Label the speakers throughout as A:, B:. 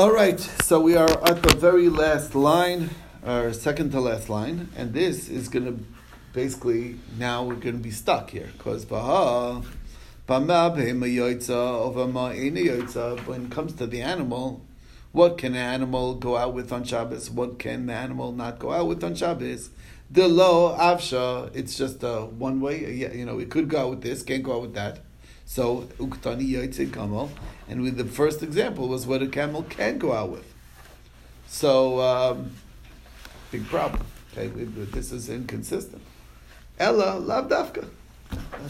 A: All right, so we are at the very last line, or second to last line, and this is going to basically now we're going to be stuck here because Baha. when it comes to the animal, what can an animal go out with on Shabbos? What can the animal not go out with on Shabbos? The lo avsha, it's just a one way. You know, it could go out with this, can't go out with that. So uktani yotzei kamal, and with the first example was what a camel can go out with. So um, big problem. Okay, this is inconsistent. Ella lavdafka.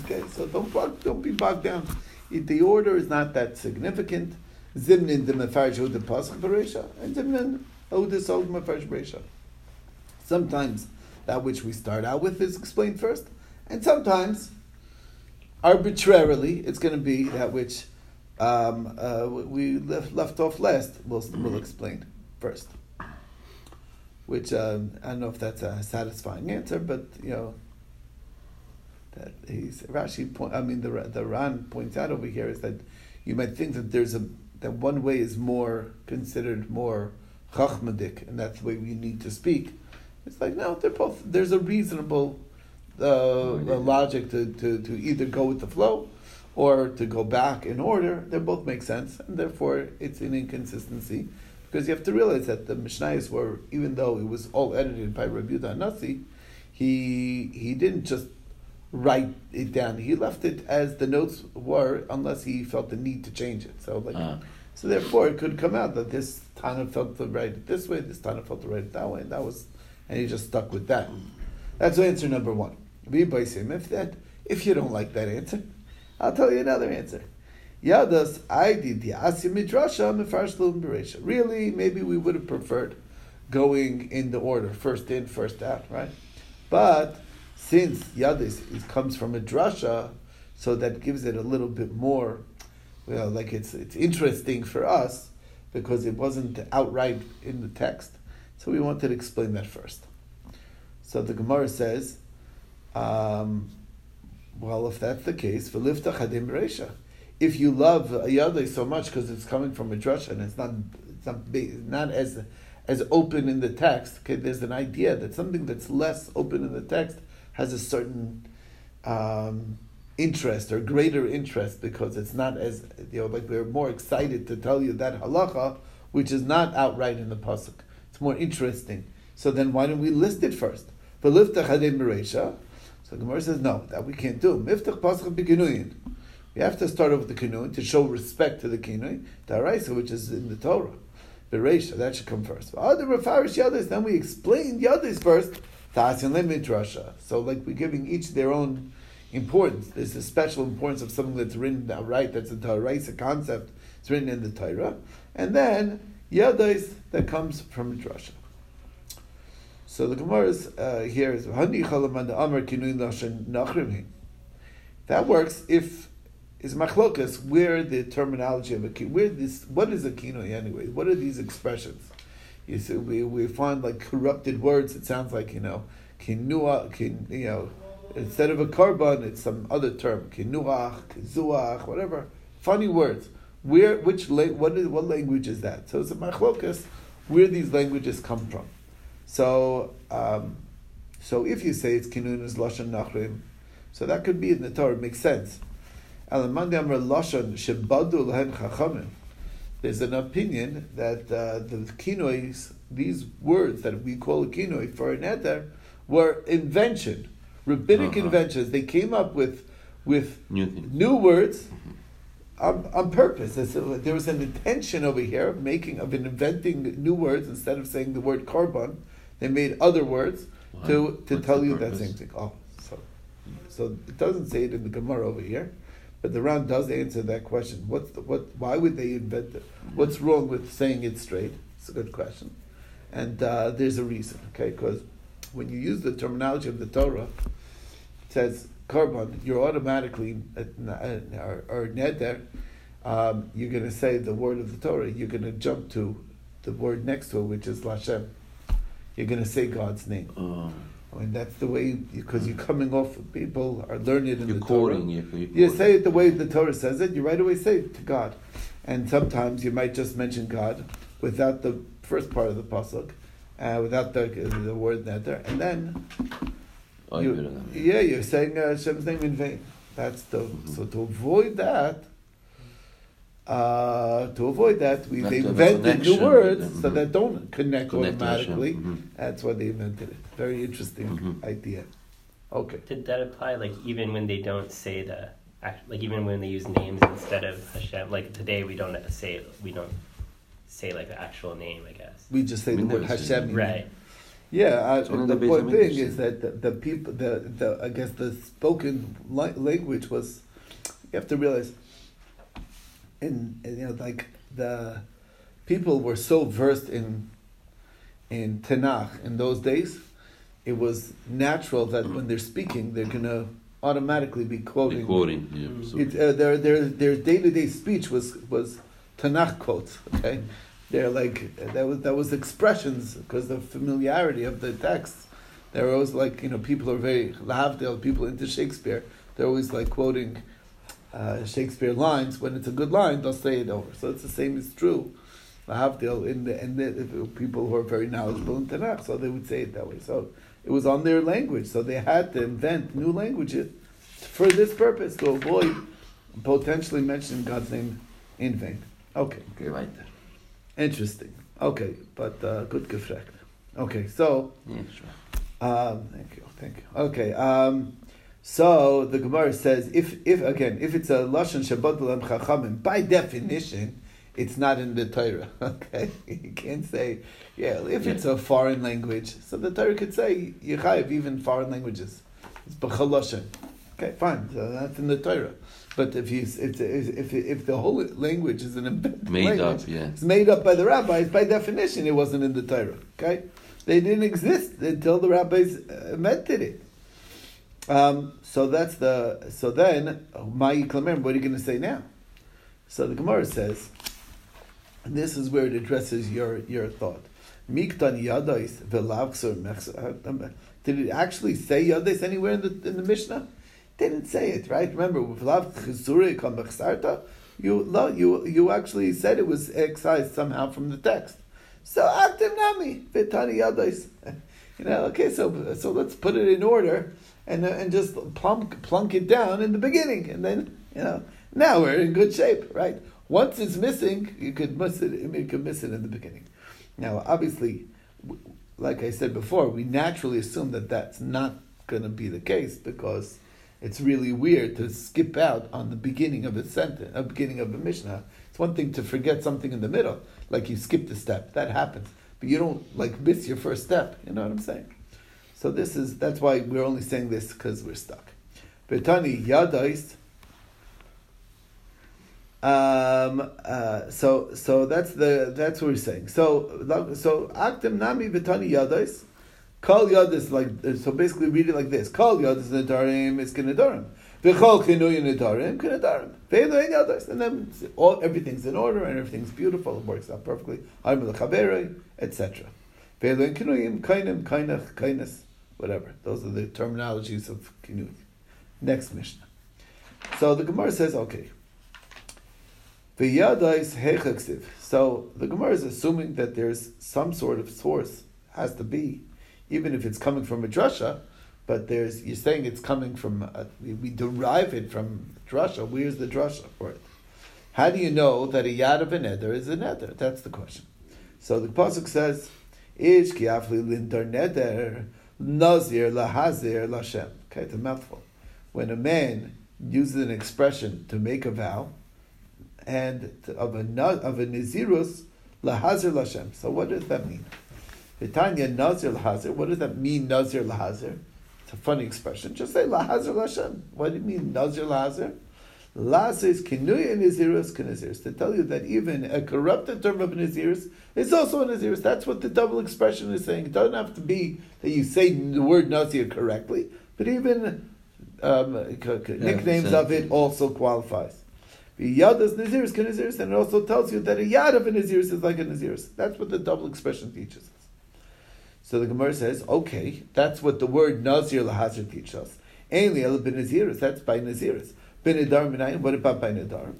A: Okay, so don't don't be bogged down. If the order is not that significant. Zimnin mefarsh the pasuk beresha, and zimnin. Sometimes that which we start out with is explained first, and sometimes arbitrarily, it's going to be that which um, uh, we left, left off last. We'll, we'll explain first. Which um, I don't know if that's a satisfying answer, but you know that he's Rashi. Point, I mean, the the Ran points out over here is that you might think that there's a that one way is more considered more chachmadik, and that's the way we need to speak. It's like no, they're both. There's a reasonable uh, logic to, to, to either go with the flow or to go back in order, they both make sense, and therefore it's an inconsistency. Because you have to realize that the Mishnayos were, even though it was all edited by Rabbi Yudah Nasi, he he didn't just write it down. He left it as the notes were, unless he felt the need to change it. So like, uh-huh. so therefore it could come out that this Tana felt to write it this way, this Tana felt to write it that way, and that was, and he just stuck with that. That's answer number one. If that, if you don't like that answer, I'll tell you another answer. Yadas, I did the Asim Midrasha Mefarsh Really, maybe we would have preferred going in the order, first in, first out, right? But since Yadis comes from a drasha, so that gives it a little bit more, well, like it's it's interesting for us because it wasn't outright in the text. So we wanted to explain that first. So the Gemara says, um, well, if that's the case, v'lifta chadim reisha. If you love a so much because it's coming from a drasha and it's not it's not, not as as open in the text, okay, there's an idea that something that's less open in the text has a certain um, interest or greater interest because it's not as you know like we're more excited to tell you that halacha which is not outright in the pasuk. It's more interesting. So then why don't we list it first? V'liftach hadim bereisha. So Gemara says no, that we can't do. Miftach pasach b'kinuyin. We have to start off with the kinuyin to show respect to the kinuyin, the which is in the Torah. Bereisha, that should come first. Other refarish yadis, then we explain yadis first. Ta'asin limit Russia. So like we're giving each their own importance. There's a special importance of something that's written right. That's a Torah, a concept. It's written in the Torah, and then yadis that comes from drasha. So the Gemara is, uh, here is That works if is machlokas where the terminology of a where this what is a kinoi anyway? What are these expressions? You see, we, we find like corrupted words. It sounds like you know kinua, kin, you know instead of a korban, it's some other term kinuach, kizuach, whatever. Funny words. Where which what is what language is that? So it's a machlokas where these languages come from. So, um, so if you say it's kinun is lashon nachrim, so that could be in the Torah. It makes sense. There's an opinion that uh, the kinois, these words that we call a kinoi for an eder, were invention, rabbinic uh-huh. inventions. They came up with with new, new words mm-hmm. on, on purpose. There was an intention over here of making of inventing new words instead of saying the word korban. They made other words to, to tell you that same thing. Oh, so, so it doesn't say it in the Gemara over here, but the Ran does answer that question. What's the, what? Why would they invent it? What's wrong with saying it straight? It's a good question, and uh, there's a reason. Okay, because when you use the terminology of the Torah, it says korban, you're automatically uh, or, or neder. Um, you're going to say the word of the Torah. You're going to jump to the word next to it, which is Lashem you're going to say God's name. Oh. I mean, that's the way, because you're coming off, people are learning it in
B: you're
A: the
B: quoting,
A: Torah.
B: You're,
A: you're you say it the way the Torah says it, you right away say it to God. And sometimes you might just mention God, without the first part of the pasuk, uh, without the the word neder, and then
B: Oh,
A: you-
B: you better not.
A: yeah, you're saying uh, Hashem's name in vain. That's the
B: Mm-hmm.
A: so to avoid that. Uh, to avoid that, we've
B: Have to have a
A: invented new
B: connection with
A: words
B: them,
A: so that don't connect,
B: Connect to Hashem,
A: automatically.
B: mhm.
A: That's why they invented it. Very interesting
B: Mhm.
A: idea. Okay.
C: Did that apply like even when they don't say the like even when they use names instead of Hashem? Like today we don't say we don't say like the actual name. I guess.
A: We just say
B: We
A: the word Hashem.
C: Right.
A: Yeah, uh,
B: It's
A: the
B: the
A: point
B: Beis
A: being
B: Hamikdash.
A: is that the, the people, the, the I guess the spoken language was, you have to realize, in in, you know like the people were so versed in in Tanakh in those days, it was natural that when they're speaking, they're gonna automatically be quoting.
B: Be quoting, yeah. So-
A: It, uh, their their their day to day speech was was Tanakh quotes. Okay, they're like that was that was expressions because the familiarity of the text. They're always like you know people are very lahavdil people into Shakespeare. They're always like quoting uh, Shakespeare lines. When it's a good line, they'll say it over. So it's the same is true. Lahavdil in the and the people who are very knowledgeable in Tanakh, so they would say it that way. So it was on their language. So they had to invent new languages for this purpose to avoid potentially mentioning God's name in vain. Okay,
B: Okay, weiter.
A: interesting. Okay, but uh, good gefragt. Okay, so
B: Yeah, sure.
A: um, thank you, thank you. Okay, um, so the Gemara says if if again if it's a lashon shabbat l'em chachamim by definition. It's not in the Torah, okay? You can't say, yeah, if it's a foreign language, so the Torah could say, Yechayev, even foreign languages. It's b'chaloshen. Okay, fine, so that's in the Torah. But if you, if, if, if the whole language is an invented
B: Made
A: language,
B: up, yeah.
A: it's made up by the rabbis. By definition, it wasn't in the Torah. Okay, they didn't exist until the rabbis uh, invented it. Um, so that's the. So then, Ma'i Klamer, what are you going to say now? So the Gemara says, and this is where it addresses your your thought. Miktan yadais velavksur Did it actually say yadais anywhere in the in the Mishnah? Didn't say it, right? Remember, you you you actually said it was excised somehow from the text. So actim nami vitani yadais. You know, okay, so so let's put it in order and uh, and just plunk plunk it down in the beginning, and then you know now we're in good shape, right? Once it's missing, you could miss it. You could miss it in the beginning. Now, obviously, like I said before, we naturally assume that that's not going to be the case because it's really weird to skip out on the beginning of a sentence, a beginning of a mishnah. It's one thing to forget something in the middle, like you skipped a step. That happens, but you don't like miss your first step. You know what I'm saying? So this is that's why we're only saying this because we're stuck. Betani yadais. Um, uh, so so that's the that's what we're saying. So so aktim nami betani yadais. Kol yadis like so basically read it like this. Kol yadis nedarim is kenedarim. V'chol kinuyin nedarim kenedarim. Ve'elo ein yadis. And then all everything's in order and everything's beautiful. It works out perfectly. I'm etc. Ve'elo ein kinuyim kainim kainach kainas whatever. Those are the terminologies of kinuyim. Next Mishnah. So the Gemara says, okay. So the Gemara is assuming that there's some sort of source, has to be, even if it's coming from a drasha, but there's you're saying it's coming from a, we, derive it from drasha. Where's the drasha for it? How do you know that a yad of a neder is a neder? That's the question. So the pasuk says, "Ish ki afli lindar neder nazir lahazir lashem." Okay, it's a mouthful. When a man uses an expression to make a vow, and of a of a nizirus lahazir lashem. So what does that mean? Vitanya nazir lahazir. What does that mean? Nazir lahazir. It's a funny expression. Just say lahazir lashem. What do you mean nazir lahazir? La says kinuya nizirus kinizirus to tell you that even a corrupted term of nizirus is also a nizirus. That's what the double expression is saying. It doesn't have to be that you say the word nazir correctly, but even um, nicknames of it also qualifies. The yad is nizirus kinizirus, and it also tells you that a yad of a nizirus is like a nizirus. That's what the double expression teaches us. So the Gemara says, okay, that's what the word nazir lahazir teaches us. Ainly el ben nazirus. That's by nazirus. Ben nedarim minayin. What about by nedarim?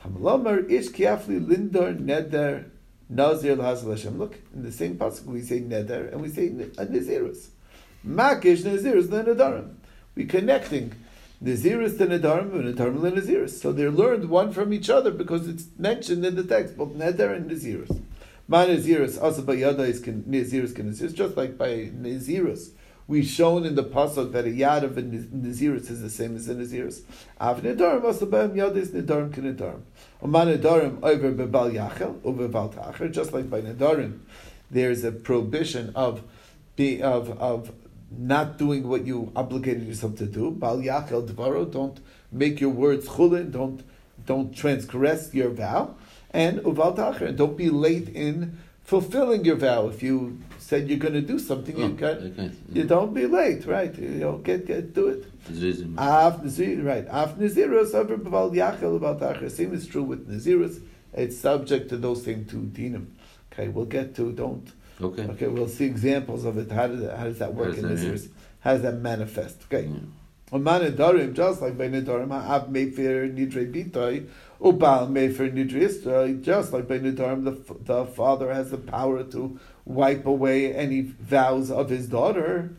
A: Tamalomer ish kiafli lindar neder Nazir Lahazal Hashem. Look, in the same pasuk we say neder and we say a uh, Nazirus. Makish Nazirus the Nadarim. We're connecting Nazirus to Nadarim and Nadarim to Nazirus. So they're learned one from each other because it's mentioned in the text, both Neder and Nazirus. My Nazirus, also by Yada is Nazirus, just like by Nazirus. We've shown in the pasuk that a yad of a Nazirus is the same as a Nazirus. Av Nadarim also by Yada is Nadarim can Nadarim. Oman Nadarim over Bebal Yachel, over Bal Tacher, just like by Nadarim, there's a prohibition of be, of of not doing what you obligated yourself to do. Bal Yachel Dvaro, don't make your words chulin, don't don't transgress your vow, and Uval Tacher, don't be late in fulfilling your vow. If you said you're going to do something,
B: Oh,
A: you got
B: okay.
A: you don't be late, right? You know, get get do it. Af Nazir, right? Af Nazirus over Baval Yachel about. Same is true with Nazirus. It's subject to those same two dinim. Okay, we'll get to don't.
B: Okay.
A: Okay, we'll see examples of it. How does that, how does that work in Nazirus? How does that manifest? Okay.
B: Yeah.
A: Oman Nedarim, just like by Nedarim, Av Mefer Nidre Bitoi, Ubal Mefer Nidre just like by Nedarim, the, the father has the power to wipe away any vows of his daughter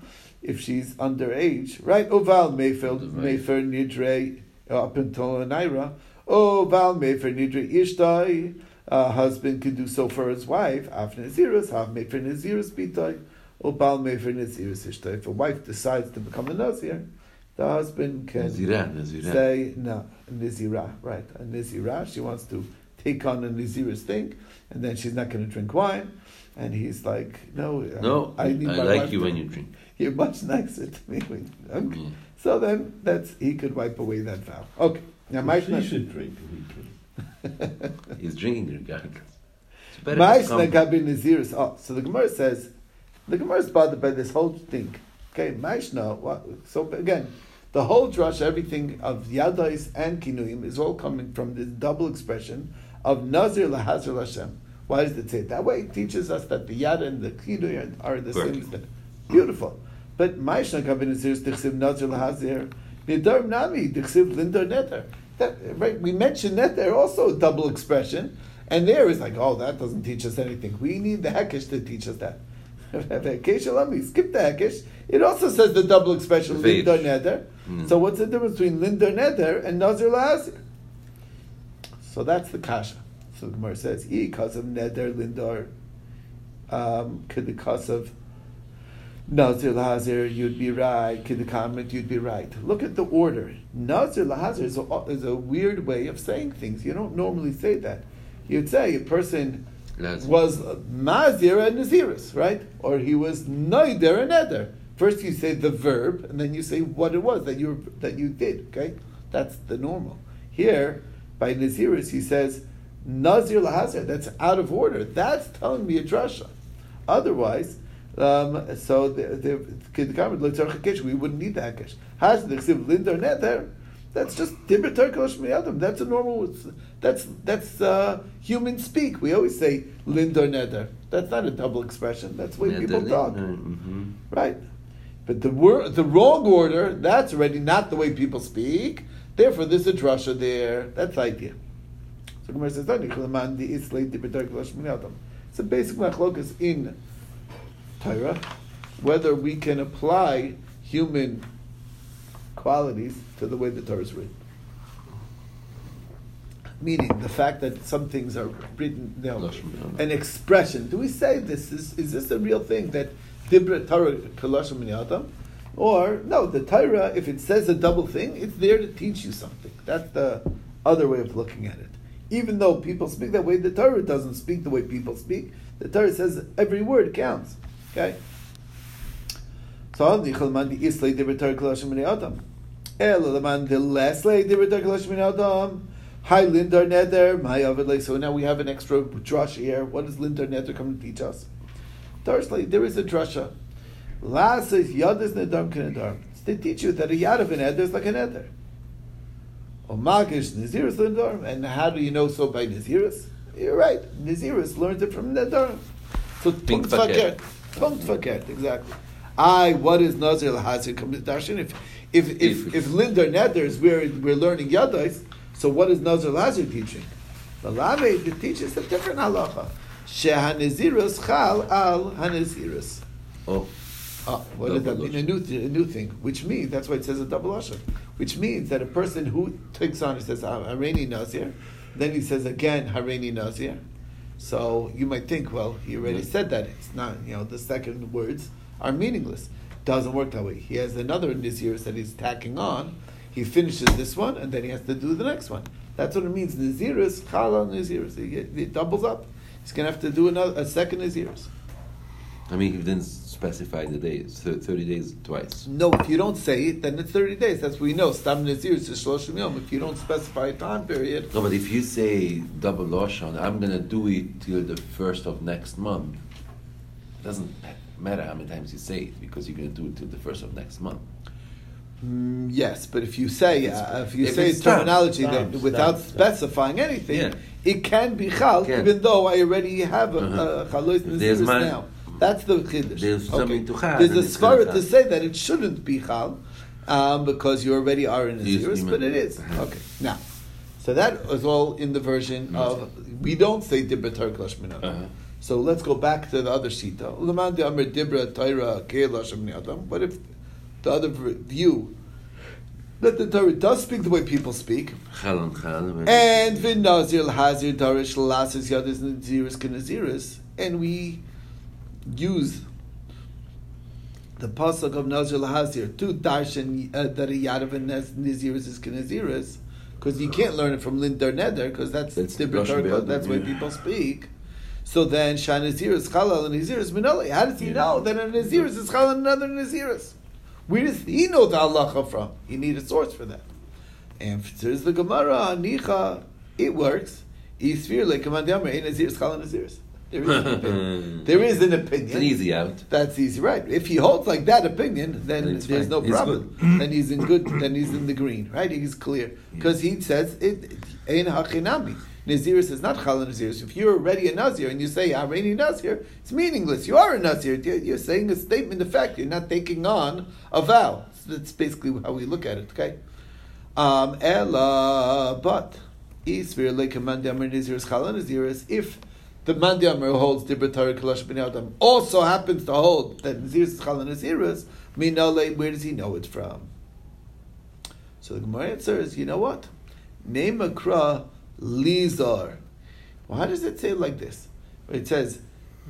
A: if she's underage, right? Uval Mefer. Mefer Nidre uh, up until a Naira. Uval Mefer Nidre Ishtai, a husband can do so for his wife. Av Nazirus, Av Mefer Nazirus Bitoi. Ubal Mefer Nazirus Ishtai. If a wife decides to become a Nazir, the husband can
B: Nazira, Nazira.
A: say no, Nizira, right? A Nizira, she wants to take on a Nizira's thing, and then she's not going to drink wine. And he's like, no, I-
B: No, I,
A: need my
B: like you
A: to-
B: when you drink.
A: You're much nicer to me. When, okay.
B: Yeah.
A: So then, that's he could wipe away that vow. Okay. Now,
D: Well,
A: Mike,
D: she should drink. We can.
B: He's drinking regardless. It's better to
A: Maishna
B: come-
A: Gabi Naziris. Oh, so the Gemara says, the Gemara is bothered by this whole thing. Okay, Maishna. What? So again, the whole drush, everything of Yadais and Kinuyim is all coming from this double expression of Nazir Lahazir Hashem. Why does it say it that way? It teaches us that the Yad and the Kinuyim are the same. as the- Beautiful. But Maishna Gabi Naziris Dichsiv Nazir Lahazir Nidar Nami Dichsiv Lindar Neter. That right? We mentioned Neter also a double expression. And there is like, oh, that doesn't teach us anything. We need the Hekesh to teach us that. Hekesh Alami, skip the Hekesh. It also says the double expression, Lindar. Neder.
B: Mm.
A: So what's the difference between Lindar Neder and Nazir Lahazir? So that's the Kasha. So the Gemara says, E, because of Neder, Lindar, um, could the because of Nazir Lahazir, you'd be right. Could the comment, you'd be right. Look at the order. Nazir Lahazir is a, is a weird way of saying things. You don't normally say that. You'd say a person
B: Lazir.
A: was Mazir and Naziris, right? Or he was Neider and Eder. First you say the verb, and then you say what it was that you that you did. Okay, that's the normal. Here by Naziris, he says Nazir Lahazir. That's out of order. That's telling me a drasha. Otherwise, um, so the the the we wouldn't need the hakesh. Has the lindar neder. That's just terkalosh miyadim. That's a normal. That's that's uh, human speak. We always say lindar neder. That's not a double expression. That's the way people talk,
B: mhm.
A: right? But the word, the wrong order. That's already not the way people speak. Therefore, there's a drasha there. That's the idea. So Gemara says, "Don't yichleman di islay dibber terkalosh miyadim." It's a basic machlokas in Torah, whether we can apply human qualities to the way the Torah is written. Meaning the fact that some things are written, you know, an expression. Do we say this is is this a real thing that Dibra Torah Kalashim? Or no, the Torah, if it says a double thing, it's there to teach you something. That's the other way of looking at it. Even though people speak that way, the Torah doesn't speak the way people speak. The Torah says every word counts. Okay? So. Hi lindar neder my avidlay. So now we have an extra drasha here. What does lindar neder come to teach us? Firstly, there is a drasha. La says yadis nedam kenedar. It's to teach you that a yad of an eder is like an eder. Or magish naziris lindar. And how do you know so by naziris? You're right. Naziris learned it from nedar. So punkt verkehrt. Punkt verkehrt. Exactly. I, what is Nazir Lahazir come to Darshan? If if if,
B: If-
A: if Linder Neder is where we're learning Yadais, so what is Nazir Lahazir teaching? The Lave it teaches a different halacha. Shehanizirus chal al hanizirus.
B: Oh,
A: Oh, what does that mean? A new, th- a new thing, which means that's why it says a double lashon, which means that a person who takes on, he says ah, Hareni Nazir, then he says again Hareni Nazir. So you might think, well, he already said that. It's not, you know, the second words are meaningless. Doesn't work that way. He has another Nazir that he's tacking on. He finishes this one, and then he has to do the next one. That's what it means. Nazirus, chala Nazirus. It, it doubles up. He's going to have to do another, a second Nazirus.
B: I mean, he didn't specify the days. thir- Thirty days twice.
A: No, if you don't say it, then it's 30 days. That's what we know. Stam Nazir is Shloshim Yom. If you don't specify a time period,
B: No, but if you say double loshon, I'm gonna do it till the first of next month. It doesn't matter how many times you say it because you're gonna do it till the first of next month.
A: mm, yes, but if you say, uh, if you
B: If
A: say terminology that without specifying anything,
B: Yeah.
A: it can be chal, even though I already have a
B: Uh-huh.
A: uh, chalois
B: There's
A: now. That's the chiddush.
B: There's something to chal,
A: There's a svara
B: gonna
A: say that it shouldn't be chal, um, because you already are in Naziris, but it is. Okay, now. So that is all in the version of, we don't say dibra tark lashmin.
B: Uh-huh.
A: So let's go back to the other shita. Ulamandi amr dibra taira ke adam. What if the other view that the Torah does speak the way people speak,
B: Chal on chal.
A: and vin nazir hazir darish lasis yadis naziris kenaziris, and we use the pasuk of nazir hazir to darshan uh, that a yadav and naz- naziris is kenaziris, because you can't learn it from lindar neder, because that's
B: That's
A: dibra
B: Russian
A: Torah,
B: Be'adim,
A: that's the way people speak. So then, Shanaziris Chalal and Naziris Minole. How does he know that a Naziris is Chalal and another Naziris? Where does he know the halacha from? You need a source for that. And there's the Gemara, Nicha, it works. Isfir like Command Yamar, a Naziris Chalal Naziris. There is an opinion. There is an opinion.
B: It's an easy out.
A: That's easy, right? If he holds like that opinion, then
B: Then
A: there's
B: fine.
A: no
B: He's
A: problem. then he's in good. Then he's in the green, right? He's clear because he says it. Ein hachinami. Naziris is not challah Naziris. If you're already a Nazir and you say Areni Nazir, it's meaningless. You are a Nazir. You're you're saying a statement of fact. You're not taking on a vow. So that's basically how we look at it. Okay. Um, Ella, but Isvir like a mandamar Naziris challah Naziris if. The Mandamar who holds Dibra Torah Kalash Ben Adam also happens to hold that Naziris is Chala Naziris. Minale, where does he know it from? So the Gemara answers, you know what? Name a kra lizar. Well, how does it say like this? It says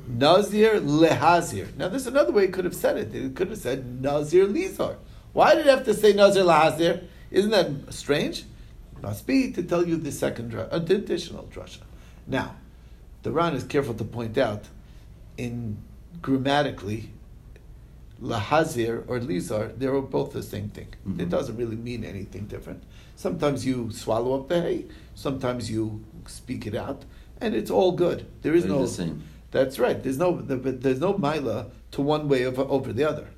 A: Nazir lehazir. Now, there's another way it could have said it. It could have said Nazir lizar. Why did it have to say Nazir lehazir? Isn't that strange? Must be to tell you the second, additional drasha. Now, the Ran is careful to point out, in grammatically, lahazir or lizar, they're both the same thing.
B: Mhm.
A: It doesn't really mean anything different. Sometimes you swallow up the hay, sometimes you speak it out, and it's all good. There is
B: They're
A: no
B: the same.
A: That's right. There's no there's no mila to one way over, over the other,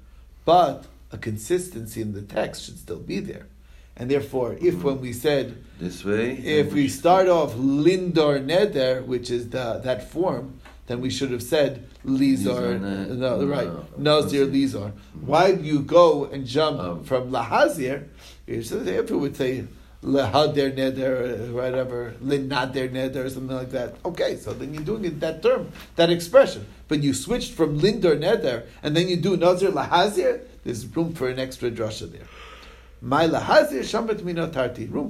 A: but a consistency in the text should still be there, and therefore, if when we said
B: This way.
A: if we start off lindor neder, which is the, that form, then we should have said lizar.
B: Ne-
A: No, right,
B: no,
A: nazir lizar. Why do you go and jump
B: Um,
A: from lahazir? If it would say lehader neder, or whatever, linader neder, or something like that. Okay, so then you're doing it that term, that expression. But you switched from lindor neder, and then you do nazir lahazir. There's room for an extra drasha there. Room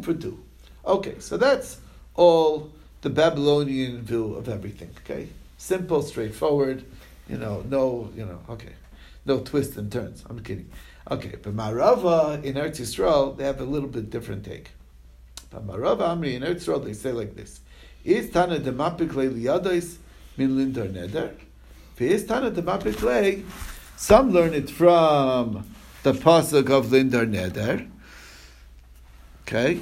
A: for two. Okay, so that's all the Babylonian view of everything. Okay, simple, straightforward. You know, no, you know, okay, no twists and turns. I'm kidding. Okay, but Marava in Eretz Yisrael they have a little bit different take. But Marava Amri in Eretz Yisrael they say like this: Is Tana demapik le liyadois min lindar neder? Is Tana demapik? Some learn it from the pasuk of lindar neder. Okay,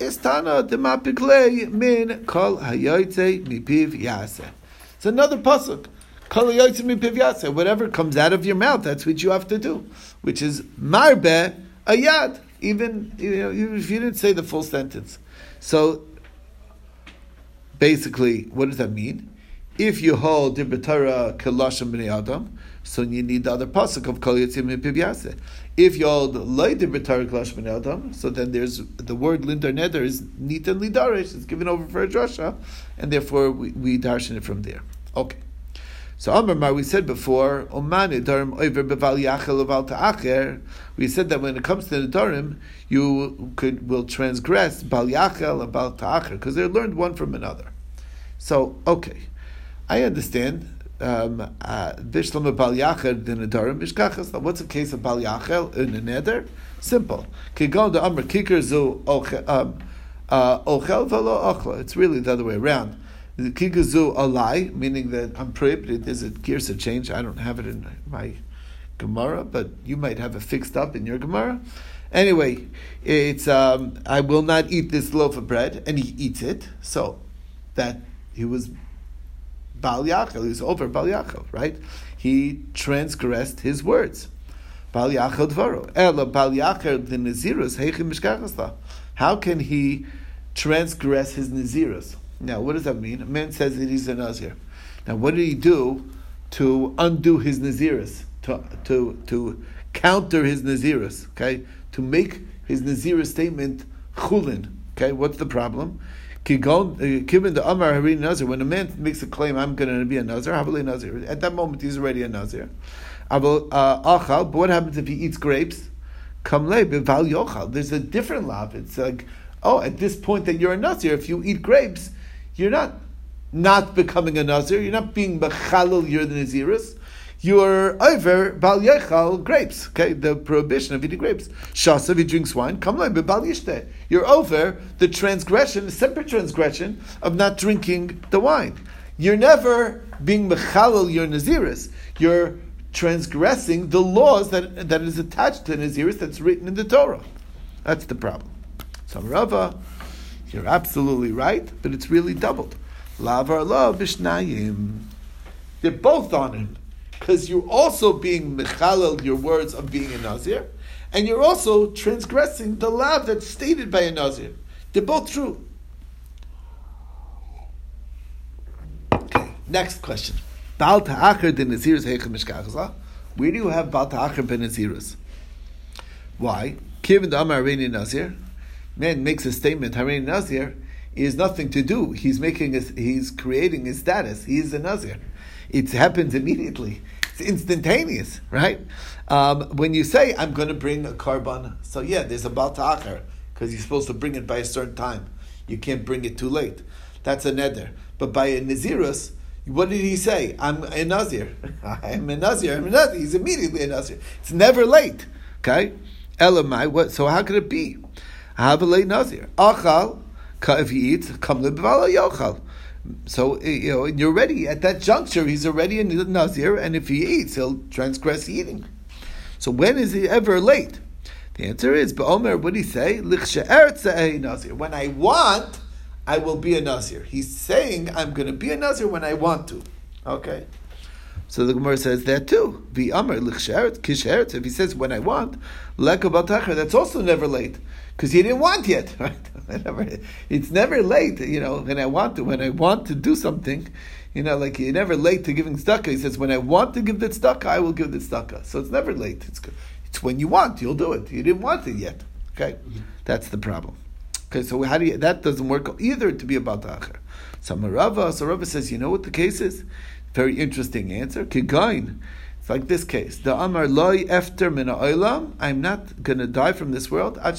A: Istana demapiklei min kol hayoytze mipiv yase. It's another pasuk. Kol hayoytze mipiv yase. Whatever comes out of your mouth, that's what you have to do. Which is marbe ayad. Even you know, even if you didn't say the full sentence. So basically, what does that mean? If you hold B'Torah Kelashim B'nei Adam, so you need the other pasuk of Kol Yitzim Mipiv If you hold the B'Torah Kelashim B'nei Adam, so then there's the word Lindar Neder is Nitan Lidarish, it's given over for a drasha, and therefore we, we darshan it from there. Okay. So Amar we said before, Omane Darim Oiver Beval Yachel Leval Ta'acher. We said that when it comes to the Darim, you could will transgress Bal Yachel and Bal Ta'acher because they're learned one from another. So okay, I understand. Um, uh. What's the case of Bal Yachel in the Neder? Simple. Um, uh. It's really the other way around. Kigazu alai, meaning that I'm prohibited. There's a girsa change. I don't have it in my Gemara, but you might have it fixed up in your Gemara. Anyway, it's um, I will not eat this loaf of bread, and he eats it. So that he was Bal Yachel, he was over Bal Yachel, right? He transgressed his words. Bal Yachel Dvaro. Ela Bal Yachel the Nazirus Heichim How can he transgress his Nazirus? Now, what does that mean? A man says that he's a Nazir. Now, what did he do to undo his Naziris, to, to, to counter his Naziris, okay? To make his Nazirus statement chulin, okay? What's the problem? Given the Amar Harini Nazir, when a man makes a claim, I'm going to be a Nazir, at that moment he's already a Nazir. Uh, but what happens if he eats grapes? There's a different lav. It's like, oh, at this point that you're a Nazir, if you eat grapes, you're not not becoming a Nazir, you're not being Bechalil, you're the Naziris. You're over Bal Yechal grapes, okay? The prohibition of eating grapes. Shasa, if he drinks wine, come like Bal Yishte. You're over the transgression, the separate transgression of not drinking the wine. You're never being Bechalil, your Naziris. You're transgressing the laws that, that is attached to Naziris that's written in the Torah. That's the problem. Samarava. You're absolutely right, but it's really doubled. Lavar la bishnayim. They're both on him because you're also being mechalel your words of being a nazir, and you're also transgressing the law that's stated by a nazir. They're both true. Okay, next question. Bal ta'acher de naziris heichem Where do you have bal ta'acher ben naziris? Why? Given the Amar Nazir, man makes a statement, Harein Nazir, he has nothing to do. He's making he's creating his status. He is a Nazir. It happens immediately. It's instantaneous, right? Um, when you say, I'm going to bring a korban, so yeah, there's a Balta'achar, because you're supposed to bring it by a certain time. You can't bring it too late. That's a neder. But by a Nazirus, what did he say? I'm a Nazir. I'm a Nazir. I'm a Nazir. He's immediately a Nazir. It's never late. Okay? Elamai, what, so how could it be? Havalei Nazir. Achal, if he eats, come yochal. So you know, you're ready at that juncture. He's already a nazir, and if he eats, he'll transgress eating. So when is he ever late? The answer is, but Omer. What did he say? nazir. When I want, I will be a nazir. He's saying I'm going to be a nazir when I want to. Okay. So the Gemara says that too. If he says when I want, that's also never late because he didn't want yet. Right? it's never late, you know. When I want to, when I want to do something, you know, like you're never late to giving tzedakah. He says, when I want to give the tzedakah, I will give the tzedakah. So it's never late. It's it's when you want, you'll do it. You didn't want it yet. Okay, that's the problem. Okay, so how do you? That doesn't work either to be about the So Marava, so Rava says, you know what the case is? Very interesting answer. Kigain It's like this case. The Amar loy efter min oilam. I'm not going to die from this world. I'm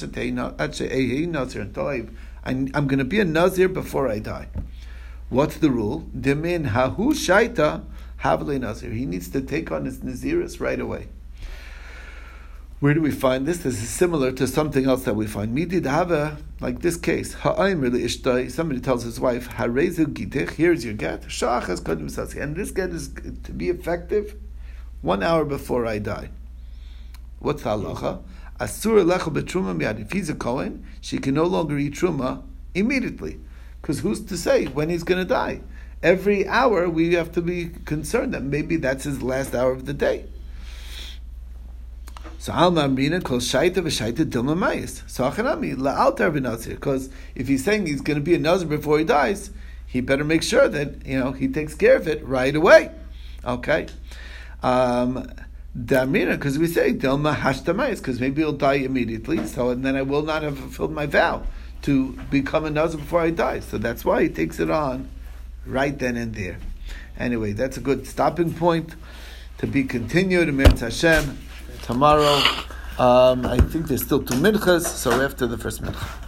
A: going to be a nazir before I die. What's the rule? Demin hahu shaita havle nazir. He needs to take on his naziris right away. Where do we find this? This is similar to something else that we find. Midid hava, like this case. really Somebody tells his wife, Harezu gitich. Here's your get. Shah has codimsati. And this get is to be effective one hour before I die. What's halacha? Asur lecha betruma miyad. If he's a Kohen, she can no longer eat truma immediately. Because who's to say when he's going to die? Every hour we have to be concerned that maybe that's his last hour of the day. So alma amrina kol shaita v'shaita dilma mayis. So achanami la'altar v'nazir. Because if he's saying he's going to be a nazir before he dies, he better make sure that you know he takes care of it right away. Okay. Um, Damina, because we say Dilma Hashtamayis, because maybe he'll die immediately. So and then I will not have fulfilled my vow to become a nazir before I die. So that's why he takes it on right then and there. Anyway, that's a good stopping point to be continued. Amir Hashem tomorrow. Um, I think there's still two minchas, so after the first mincha.